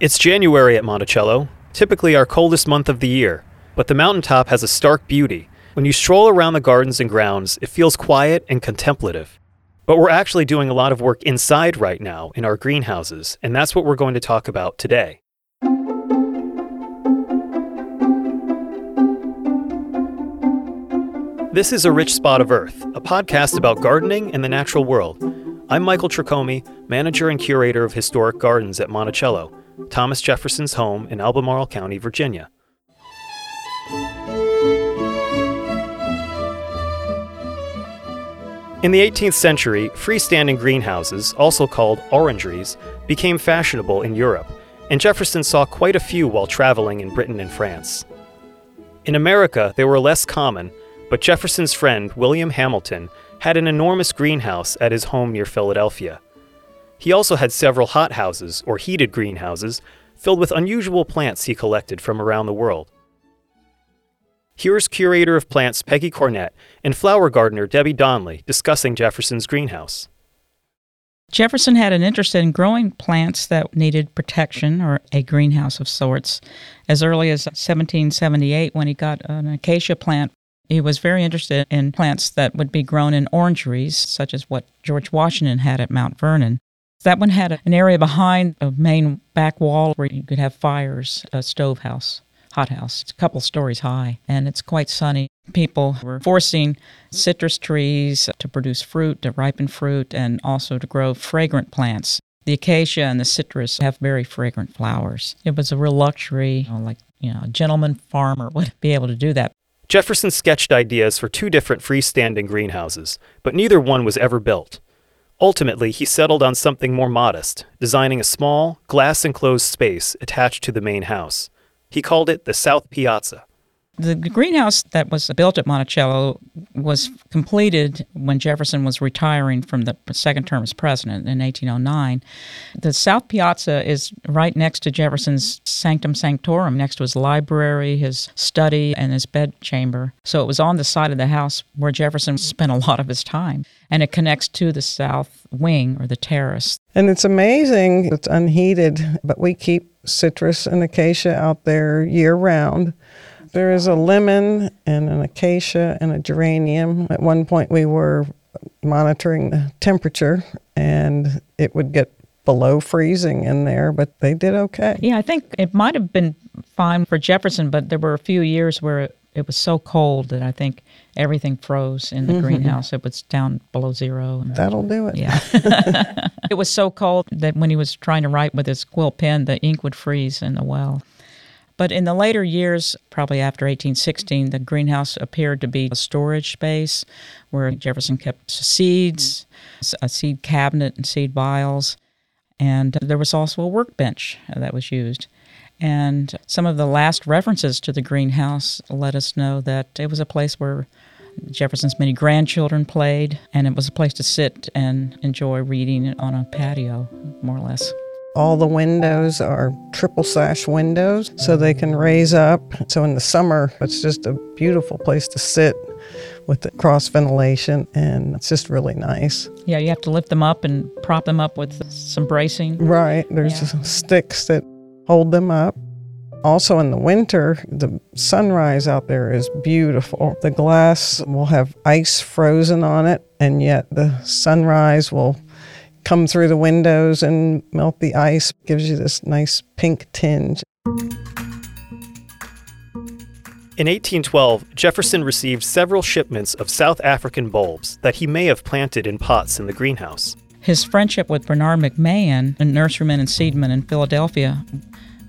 It's January at Monticello, typically our coldest month of the year, but the mountaintop has a stark beauty. When you stroll around the gardens and grounds, it feels quiet and contemplative. But we're actually doing a lot of work inside right now in our greenhouses, and that's what we're going to talk about today. This is A Rich Spot of Earth, a podcast about gardening and the natural world. I'm Michael Tricomi, manager and curator of historic gardens at Monticello, Thomas Jefferson's home in Albemarle County, Virginia. In the 18th century, freestanding greenhouses, also called orangeries, became fashionable in Europe, and Jefferson saw quite a few while traveling in Britain and France. In America, they were less common but Jefferson's friend, William Hamilton, had an enormous greenhouse at his home near Philadelphia. He also had several hothouses, or heated greenhouses, filled with unusual plants he collected from around the world. Here's curator of plants Peggy Cornett and flower gardener Debbie Donnelly discussing Jefferson's greenhouse. Jefferson had an interest in growing plants that needed protection or a greenhouse of sorts as early as 1778 when he got an acacia plant he was very interested in plants that would be grown in orangeries, such as what George Washington had at Mount Vernon. That one had an area behind a main back wall where you could have fires, a stove house, hothouse. It's a couple stories high, and it's quite sunny. People were forcing citrus trees to produce fruit, to ripen fruit, and also to grow fragrant plants. The acacia and the citrus have very fragrant flowers. It was a real luxury, you know, like you know, a gentleman farmer would be able to do that. Jefferson sketched ideas for two different freestanding greenhouses, but neither one was ever built. Ultimately, he settled on something more modest, designing a small, glass enclosed space attached to the main house. He called it the South Piazza. The greenhouse that was built at Monticello was completed when Jefferson was retiring from the second term as president in 1809. The South Piazza is right next to Jefferson's sanctum sanctorum, next to his library, his study, and his bedchamber. So it was on the side of the house where Jefferson spent a lot of his time. And it connects to the south wing or the terrace. And it's amazing. It's unheated, but we keep citrus and acacia out there year round. There is a lemon and an acacia and a geranium. At one point, we were monitoring the temperature, and it would get below freezing in there, but they did okay. Yeah, I think it might have been fine for Jefferson, but there were a few years where it, it was so cold that I think everything froze in the mm-hmm. greenhouse. It was down below zero. That'll do it. Yeah. it was so cold that when he was trying to write with his quill pen, the ink would freeze in the well. But in the later years, probably after 1816, the greenhouse appeared to be a storage space where Jefferson kept seeds, a seed cabinet, and seed vials. And there was also a workbench that was used. And some of the last references to the greenhouse let us know that it was a place where Jefferson's many grandchildren played, and it was a place to sit and enjoy reading on a patio, more or less. All the windows are triple sash windows so they can raise up. So in the summer, it's just a beautiful place to sit with the cross ventilation and it's just really nice. Yeah, you have to lift them up and prop them up with some bracing. Right, there's yeah. sticks that hold them up. Also in the winter, the sunrise out there is beautiful. The glass will have ice frozen on it, and yet the sunrise will come through the windows and melt the ice, gives you this nice pink tinge. In 1812, Jefferson received several shipments of South African bulbs that he may have planted in pots in the greenhouse. His friendship with Bernard McMahon, a nurseryman and seedman in Philadelphia,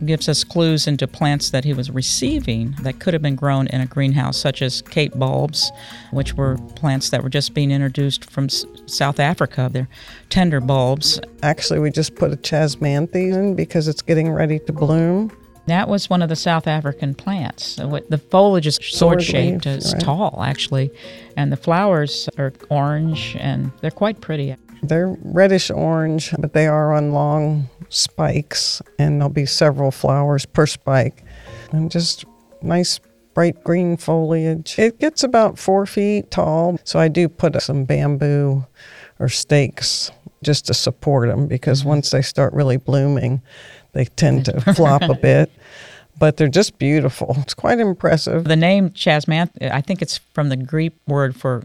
gives us clues into plants that he was receiving that could have been grown in a greenhouse, such as Cape bulbs, which were plants that were just being introduced from S- South Africa. They're tender bulbs. Actually, we just put a chasmanthes in because it's getting ready to bloom. That was one of the South African plants. The foliage is sword shaped, it's right. tall actually, and the flowers are orange and they're quite pretty. They're reddish orange, but they are on long spikes, and there'll be several flowers per spike, and just nice bright green foliage. It gets about four feet tall, so I do put some bamboo or stakes just to support them because once they start really blooming, they tend to flop a bit. But they're just beautiful. It's quite impressive. The name chasmanth, I think it's from the Greek word for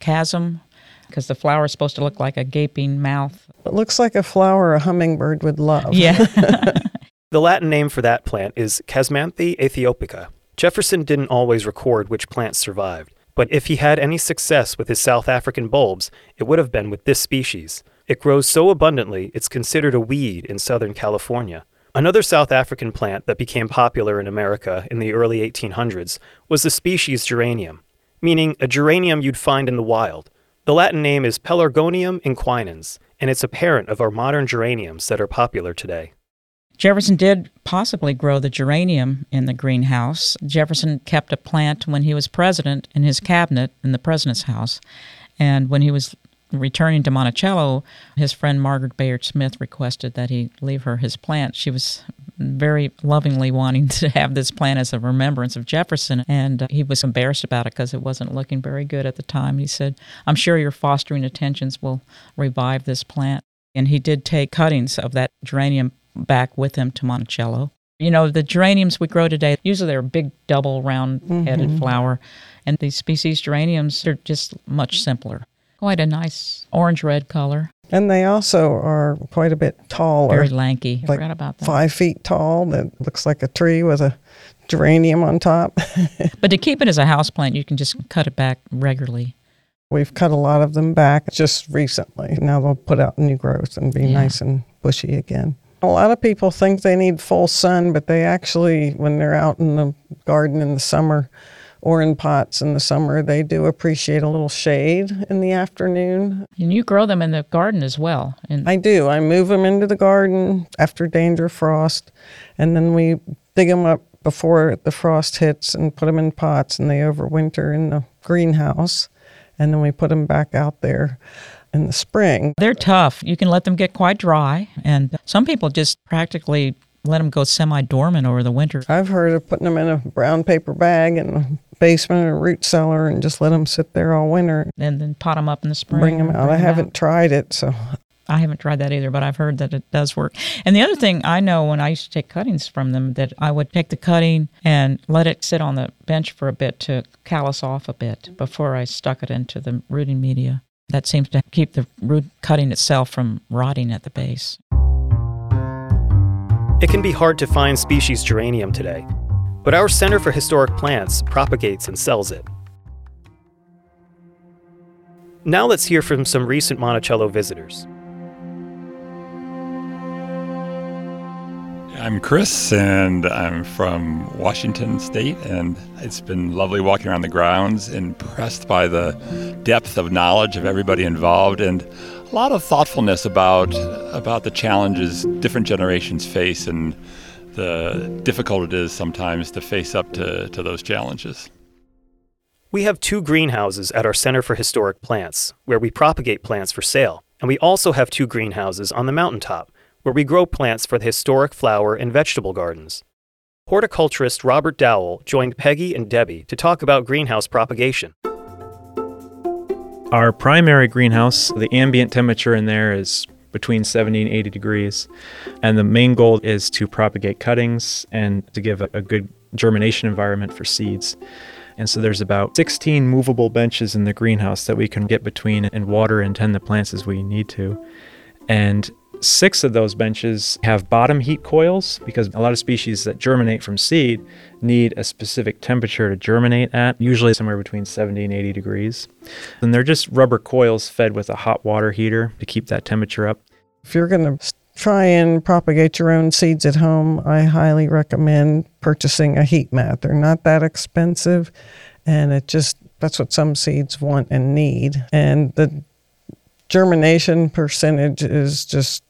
chasm, because the flower is supposed to look like a gaping mouth. It looks like a flower a hummingbird would love. Yeah. The Latin name for that plant is Chasmanthe aethiopica. Jefferson didn't always record which plants survived, but if he had any success with his South African bulbs, it would have been with this species. It grows so abundantly it's considered a weed in Southern California. Another South African plant that became popular in America in the early 1800s was the species geranium, meaning a geranium you'd find in the wild. The Latin name is Pelargonium inquinans, and it's a parent of our modern geraniums that are popular today. Jefferson did possibly grow the geranium in the greenhouse. Jefferson kept a plant when he was president in his cabinet in the president's house. And when he was returning to Monticello, his friend Margaret Bayard Smith requested that he leave her his plant. She was very lovingly wanting to have this plant as a remembrance of Jefferson, and he was embarrassed about it because it wasn't looking very good at the time. He said, I'm sure your fostering attentions will revive this plant. And he did take cuttings of that geranium back with him to Monticello. You know, the geraniums we grow today, usually they're a big double round headed Mm-hmm. flower. And these species geraniums are just much simpler. Quite a nice orange red color, And they also are quite a bit taller. very lanky. I like forgot about that. five feet tall that looks like a tree with a geranium on top. But to keep it as a house plant, you can just cut it back regularly. We've cut a lot of them back just recently. Now they'll put out new growth and be Yeah. nice and bushy again. A lot of people think they need full sun, but they actually, when they're out in the garden in the summer or in pots in the summer, they do appreciate a little shade in the afternoon. And you grow them in the garden as well. And I do. I move them into the garden after danger frost, and then we dig them up before the frost hits and put them in pots, and they overwinter in the greenhouse, and then we put them back out there in the spring. they're tough. You can let them get quite dry. And some people just practically let them go semi dormant over the winter. I've heard of putting them in a brown paper bag in the basement or root cellar and just let them sit there all winter. And then pot them up in the spring. Bring them out. I bring 'em haven't tried it, so I haven't tried that either, but I've heard that it does work. And the other thing I know when I used to take cuttings from them, that I would take the cutting and let it sit on the bench for a bit to callus off a bit before I stuck it into the rooting media. That seems to keep the root cutting itself from rotting at the base. It can be hard to find species geranium today, but our Center for Historic Plants propagates and sells it. Now let's hear from some recent Monticello visitors. I'm Chris, and I'm from Washington State, and it's been lovely walking around the grounds, impressed by the depth of knowledge of everybody involved, and a lot of thoughtfulness about about the challenges different generations face, and the difficult it is sometimes to face up to, to those challenges. We have two greenhouses at our Center for Historic Plants, where we propagate plants for sale, and we also have two greenhouses on the mountaintop, where we grow plants for the historic flower and vegetable gardens. Horticulturist Robert Dowell joined Peggy and Debbie to talk about greenhouse propagation. Our primary greenhouse, the ambient temperature in there is between 70 and 80 degrees. And the main goal is to propagate cuttings and to give a, a good germination environment for seeds. And so there's about 16 movable benches in the greenhouse that we can get between and water and tend the plants as we need to. And six of those benches have bottom heat coils because a lot of species that germinate from seed need a specific temperature to germinate at, usually somewhere between 70 and 80 degrees. And they're just rubber coils fed with a hot water heater to keep that temperature up. if you're going to try and propagate your own seeds at home, I highly recommend purchasing a heat mat. They're not that expensive, and it just that's what some seeds want and need. And the germination percentage is just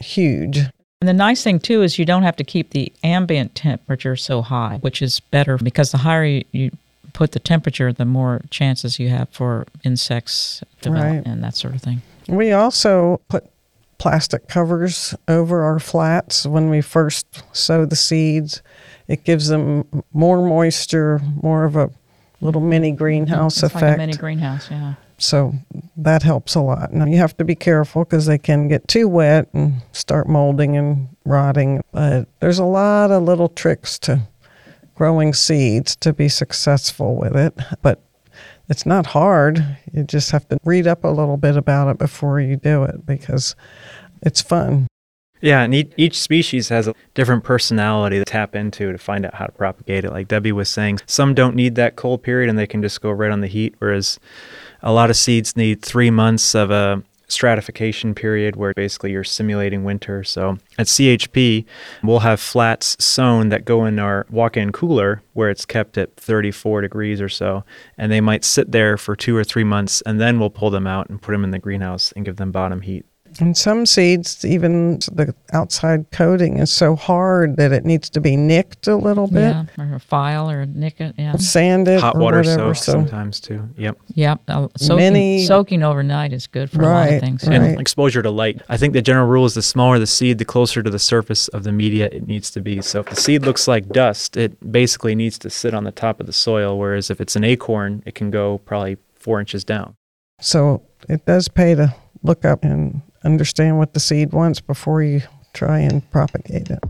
huge. And the nice thing too is you don't have to keep the ambient temperature so high, which is better because the higher you, put the temperature, the more chances you have for insects develop Right. and that sort of thing. We also put plastic covers over our flats when we first sow the seeds. It gives them more moisture, more of a little mini mm-hmm. greenhouse it's effect. like a mini greenhouse, yeah. So that helps a lot. Now you have to be careful because they can get too wet and start molding and rotting. But there's a lot of little tricks to growing seeds to be successful with it. But it's not hard. You just have to read up a little bit about it before you do it because it's fun. Yeah, and each, species has a different personality to tap into to find out how to propagate it. Like Debbie was saying, some don't need that cold period and they can just go right on the heat, whereas a lot of seeds need three months of a stratification period where basically you're simulating winter. So at CHP, we'll have flats sown that go in our walk in cooler where it's kept at 34 degrees or so. And they might sit there for two or three months and then we'll pull them out and put them in the greenhouse and give them bottom heat. And some seeds, even the outside coating is so hard that it needs to be nicked a little bit, Yeah, or a file or nick it. Yeah. sanded, Hot or water whatever. soak So sometimes too. Yep. Yep. uh, Soaking, Many- soaking overnight is good for a lot of Right, things. right. And exposure to light. I think the general rule is the smaller the seed, the closer to the surface of the media it needs to be. So if the seed looks like dust, it basically needs to sit on the top of the soil. Whereas if it's an acorn, it can go probably four inches down. So it does pay to look up and understand what the seed wants before you try and propagate it.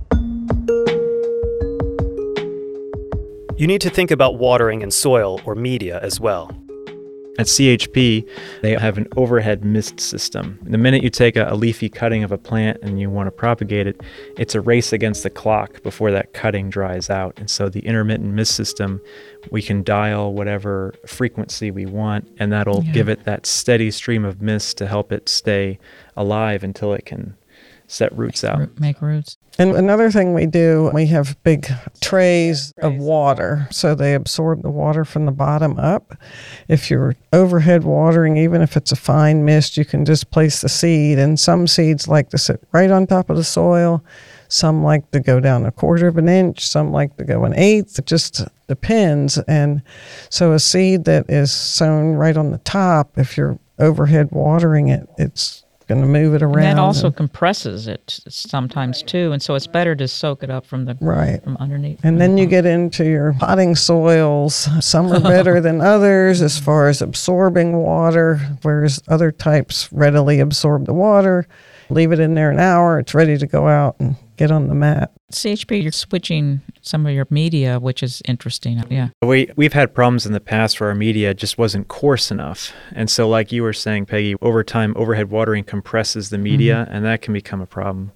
You need to think about watering and soil or media as well. At CHP, they have an overhead mist system. The minute you take a, leafy cutting of a plant and you want to propagate it, it's a race against the clock before that cutting dries out. And so the intermittent mist system, we can dial whatever frequency we want, and that'll Yeah. give it that steady stream of mist to help it stay alive until it can set roots out. Root- Make roots. And another thing we do, we have big trays of water, so they absorb the water from the bottom up. If you're overhead watering, even if it's a fine mist, you can just place the seed. And some seeds like to sit right on top of the soil. Some like to go down a quarter of an inch. Some like to go an eighth. It just depends. And so a seed that is sown right on the top, if you're overhead watering it, it's going to move it around. And that also and- compresses it sometimes too, and so it's better to soak it up from the right. from underneath. And then you get into your potting soils. Some are better than others as far as absorbing water, whereas other types readily absorb the water. Leave it in there an hour, it's ready to go out and get on the mat. CHP, you're switching some of your media, which is interesting. Yeah. We we've had problems in the past where our media just wasn't coarse enough, and so like you were saying, Peggy, over time overhead watering compresses the media, and that can become a problem.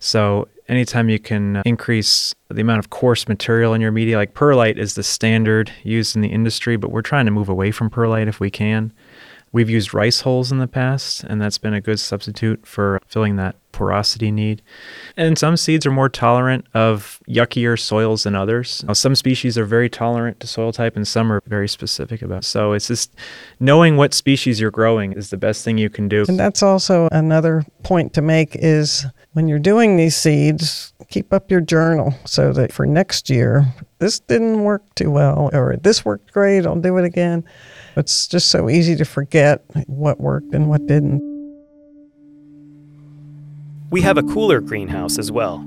So anytime you can uh, increase the amount of coarse material in your media, like perlite is the standard used in the industry, but we're trying to move away from perlite if we can. We've used rice hulls in the past, and that's been a good substitute for filling that porosity need. And some seeds are more tolerant of yuckier soils than others. Now, some species are very tolerant to soil type, and some are very specific about. So it's just knowing what species you're growing is the best thing you can do. And that's also another point to make is when you're doing these seeds, keep up your journal so that for next year, this didn't work too well or this worked great, I'll do it again. It's just so easy to forget what worked and what didn't. We have a cooler greenhouse as well.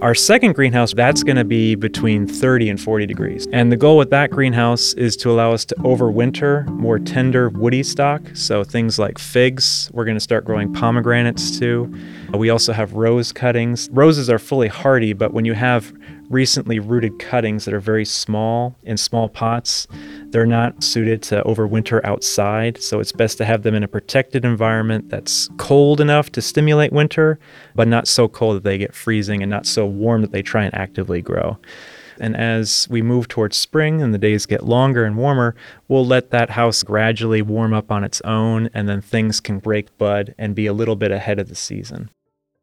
Our second greenhouse, that's going to be between 30 and 40 degrees. And the goal with that greenhouse is to allow us to overwinter more tender woody stock. So things like figs, we're going to start growing pomegranates too. We also have rose cuttings. Roses are fully hardy, but when you have recently rooted cuttings that are very small in small pots, they're not suited to overwinter outside. So it's best to have them in a protected environment that's cold enough to stimulate winter, but not so cold that they get freezing and not so warm that they try and actively grow. And as we move towards spring and the days get longer and warmer, we'll let that house gradually warm up on its own, and then things can break bud and be a little bit ahead of the season.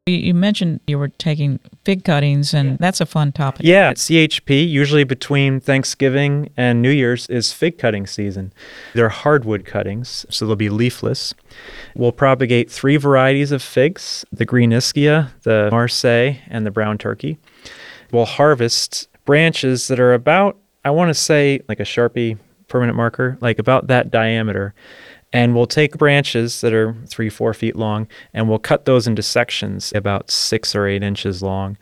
You- mentioned you were taking fig cuttings, and that's a fun topic. Yeah, CHP, usually between Thanksgiving and New Year's is fig cutting season. They're hardwood cuttings, so they'll be leafless. We'll propagate three varieties of figs the green ischia, the Marseille, and the brown turkey. We'll harvest branches that are about, I want to say, like a Sharpie permanent marker, like about that diameter. And we'll take branches that are three, four feet long, and we'll cut those into sections about six or eight inches long.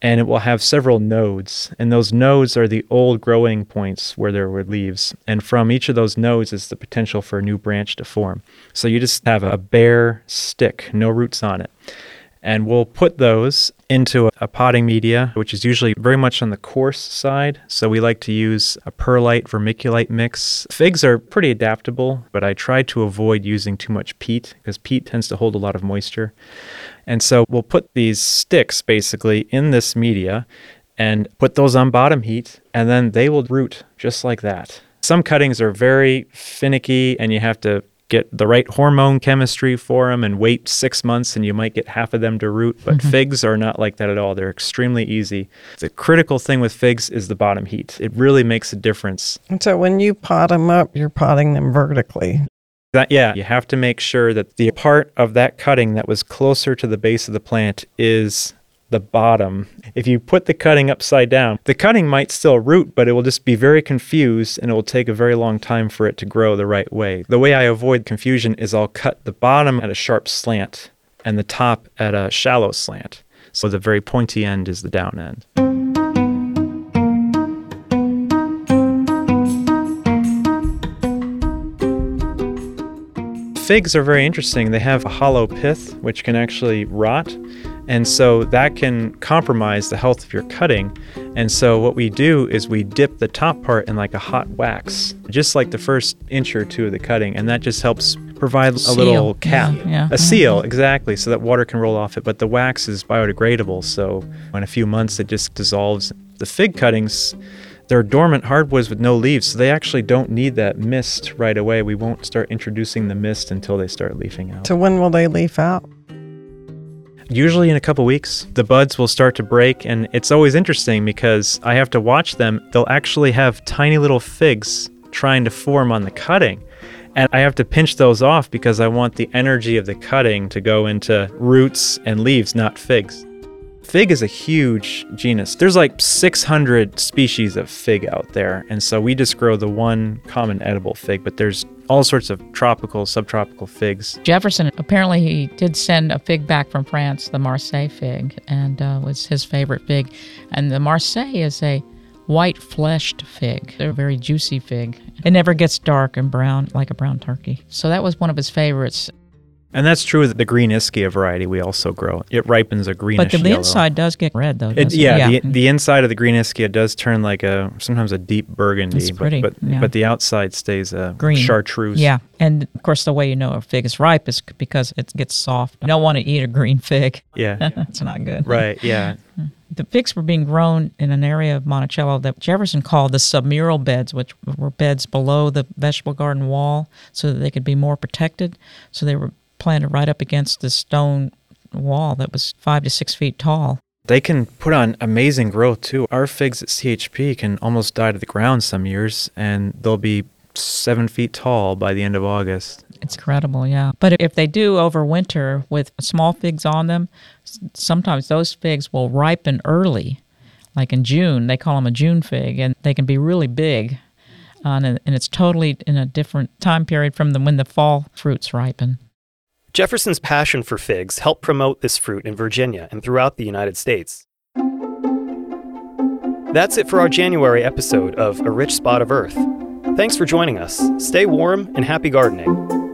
and it will have several nodes. And those nodes are the old growing points where there were leaves. And from each of those nodes is the potential for a new branch to form. So you just have a bare stick, no roots on it. And we'll put those into a potting media, which is usually very much on the coarse side. So we like to use a perlite vermiculite mix. Figs are pretty adaptable, but I try to avoid using too much peat because peat tends to hold a lot of moisture. And so we'll put these sticks basically in this media and put those on bottom heat, and then they will root just like that. Some cuttings are very finicky, and you have to get the right hormone chemistry for them and wait six months and you might get half of them to root. But mm-hmm. figs are not like that at all. They're extremely easy. The critical thing with figs is the bottom heat. It really makes a difference. And so when you pot them up, you're potting them vertically. That, yeah, you have to make sure that the part of that cutting that was closer to the base of the plant is the bottom. If you put the cutting upside down, the cutting might still root, but it will just be very confused and it will take a very long time for it to grow the right way. The way I avoid confusion is I'll cut the bottom at a sharp slant and the top at a shallow slant. So the very pointy end is the down end. Figs are very interesting. They have a hollow pith, which can actually rot. And so that can compromise the health of your cutting. And so what we do is we dip the top part in like a hot wax, just like the first inch or two of the cutting. And that just helps provide a little cap, yeah, yeah. a mm-hmm. seal, exactly, so that water can roll off it. But the wax is biodegradable. So in a few months, it just dissolves. The fig cuttings, they're dormant hardwoods with no leaves, so they actually don't need that mist right away. We won't start introducing the mist until they start leafing out. So when will they leaf out? Usually in a couple weeks, the buds will start to break, and it's always interesting because I have to watch them. They'll actually have tiny little figs trying to form on the cutting. And I have to pinch those off because I want the energy of the cutting to go into roots and leaves, not figs. Fig is a huge genus. There's like 600 species of fig out there, and so we just grow the one common edible fig, but there's all sorts of tropical, subtropical figs. Jefferson apparently he did send a fig back from France, the Marseille fig, and uh, was his favorite fig. And the Marseille is a white fleshed fig. They're a very juicy fig. It never gets dark and brown like a brown turkey. So that was one of his favorites. And that's true with the green Ischia variety we also grow. It ripens a greenish But the, inside does get red, though. It, yeah, yeah. The, the inside of the green Ischia does turn like a sometimes a deep burgundy. It's pretty, but but, yeah. but the outside stays a green chartreuse. Yeah, and of course the way you know a fig is ripe is because it gets soft. You don't want to eat a green fig. Yeah, it's not good. Right. Yeah. The figs were being grown in an area of Monticello that Jefferson called the submural beds, which were beds below the vegetable garden wall so that they could be more protected. So they were planted right up against the stone wall that was five to six feet tall. They can put on amazing growth too. Our figs at CHP can almost die to the ground some years, and they'll be seven feet tall by the end of August. It's incredible, yeah. But if they do overwinter with small figs on them, sometimes those figs will ripen early, like in June. They call them a June fig, and they can be really big. Uh, and, and it's totally in a different time period from the, when the fall fruits ripen. Jefferson's passion for figs helped promote this fruit in Virginia and throughout the United States. That's it for our January episode of A Rich Spot of Earth. Thanks for joining us. Stay warm and happy gardening.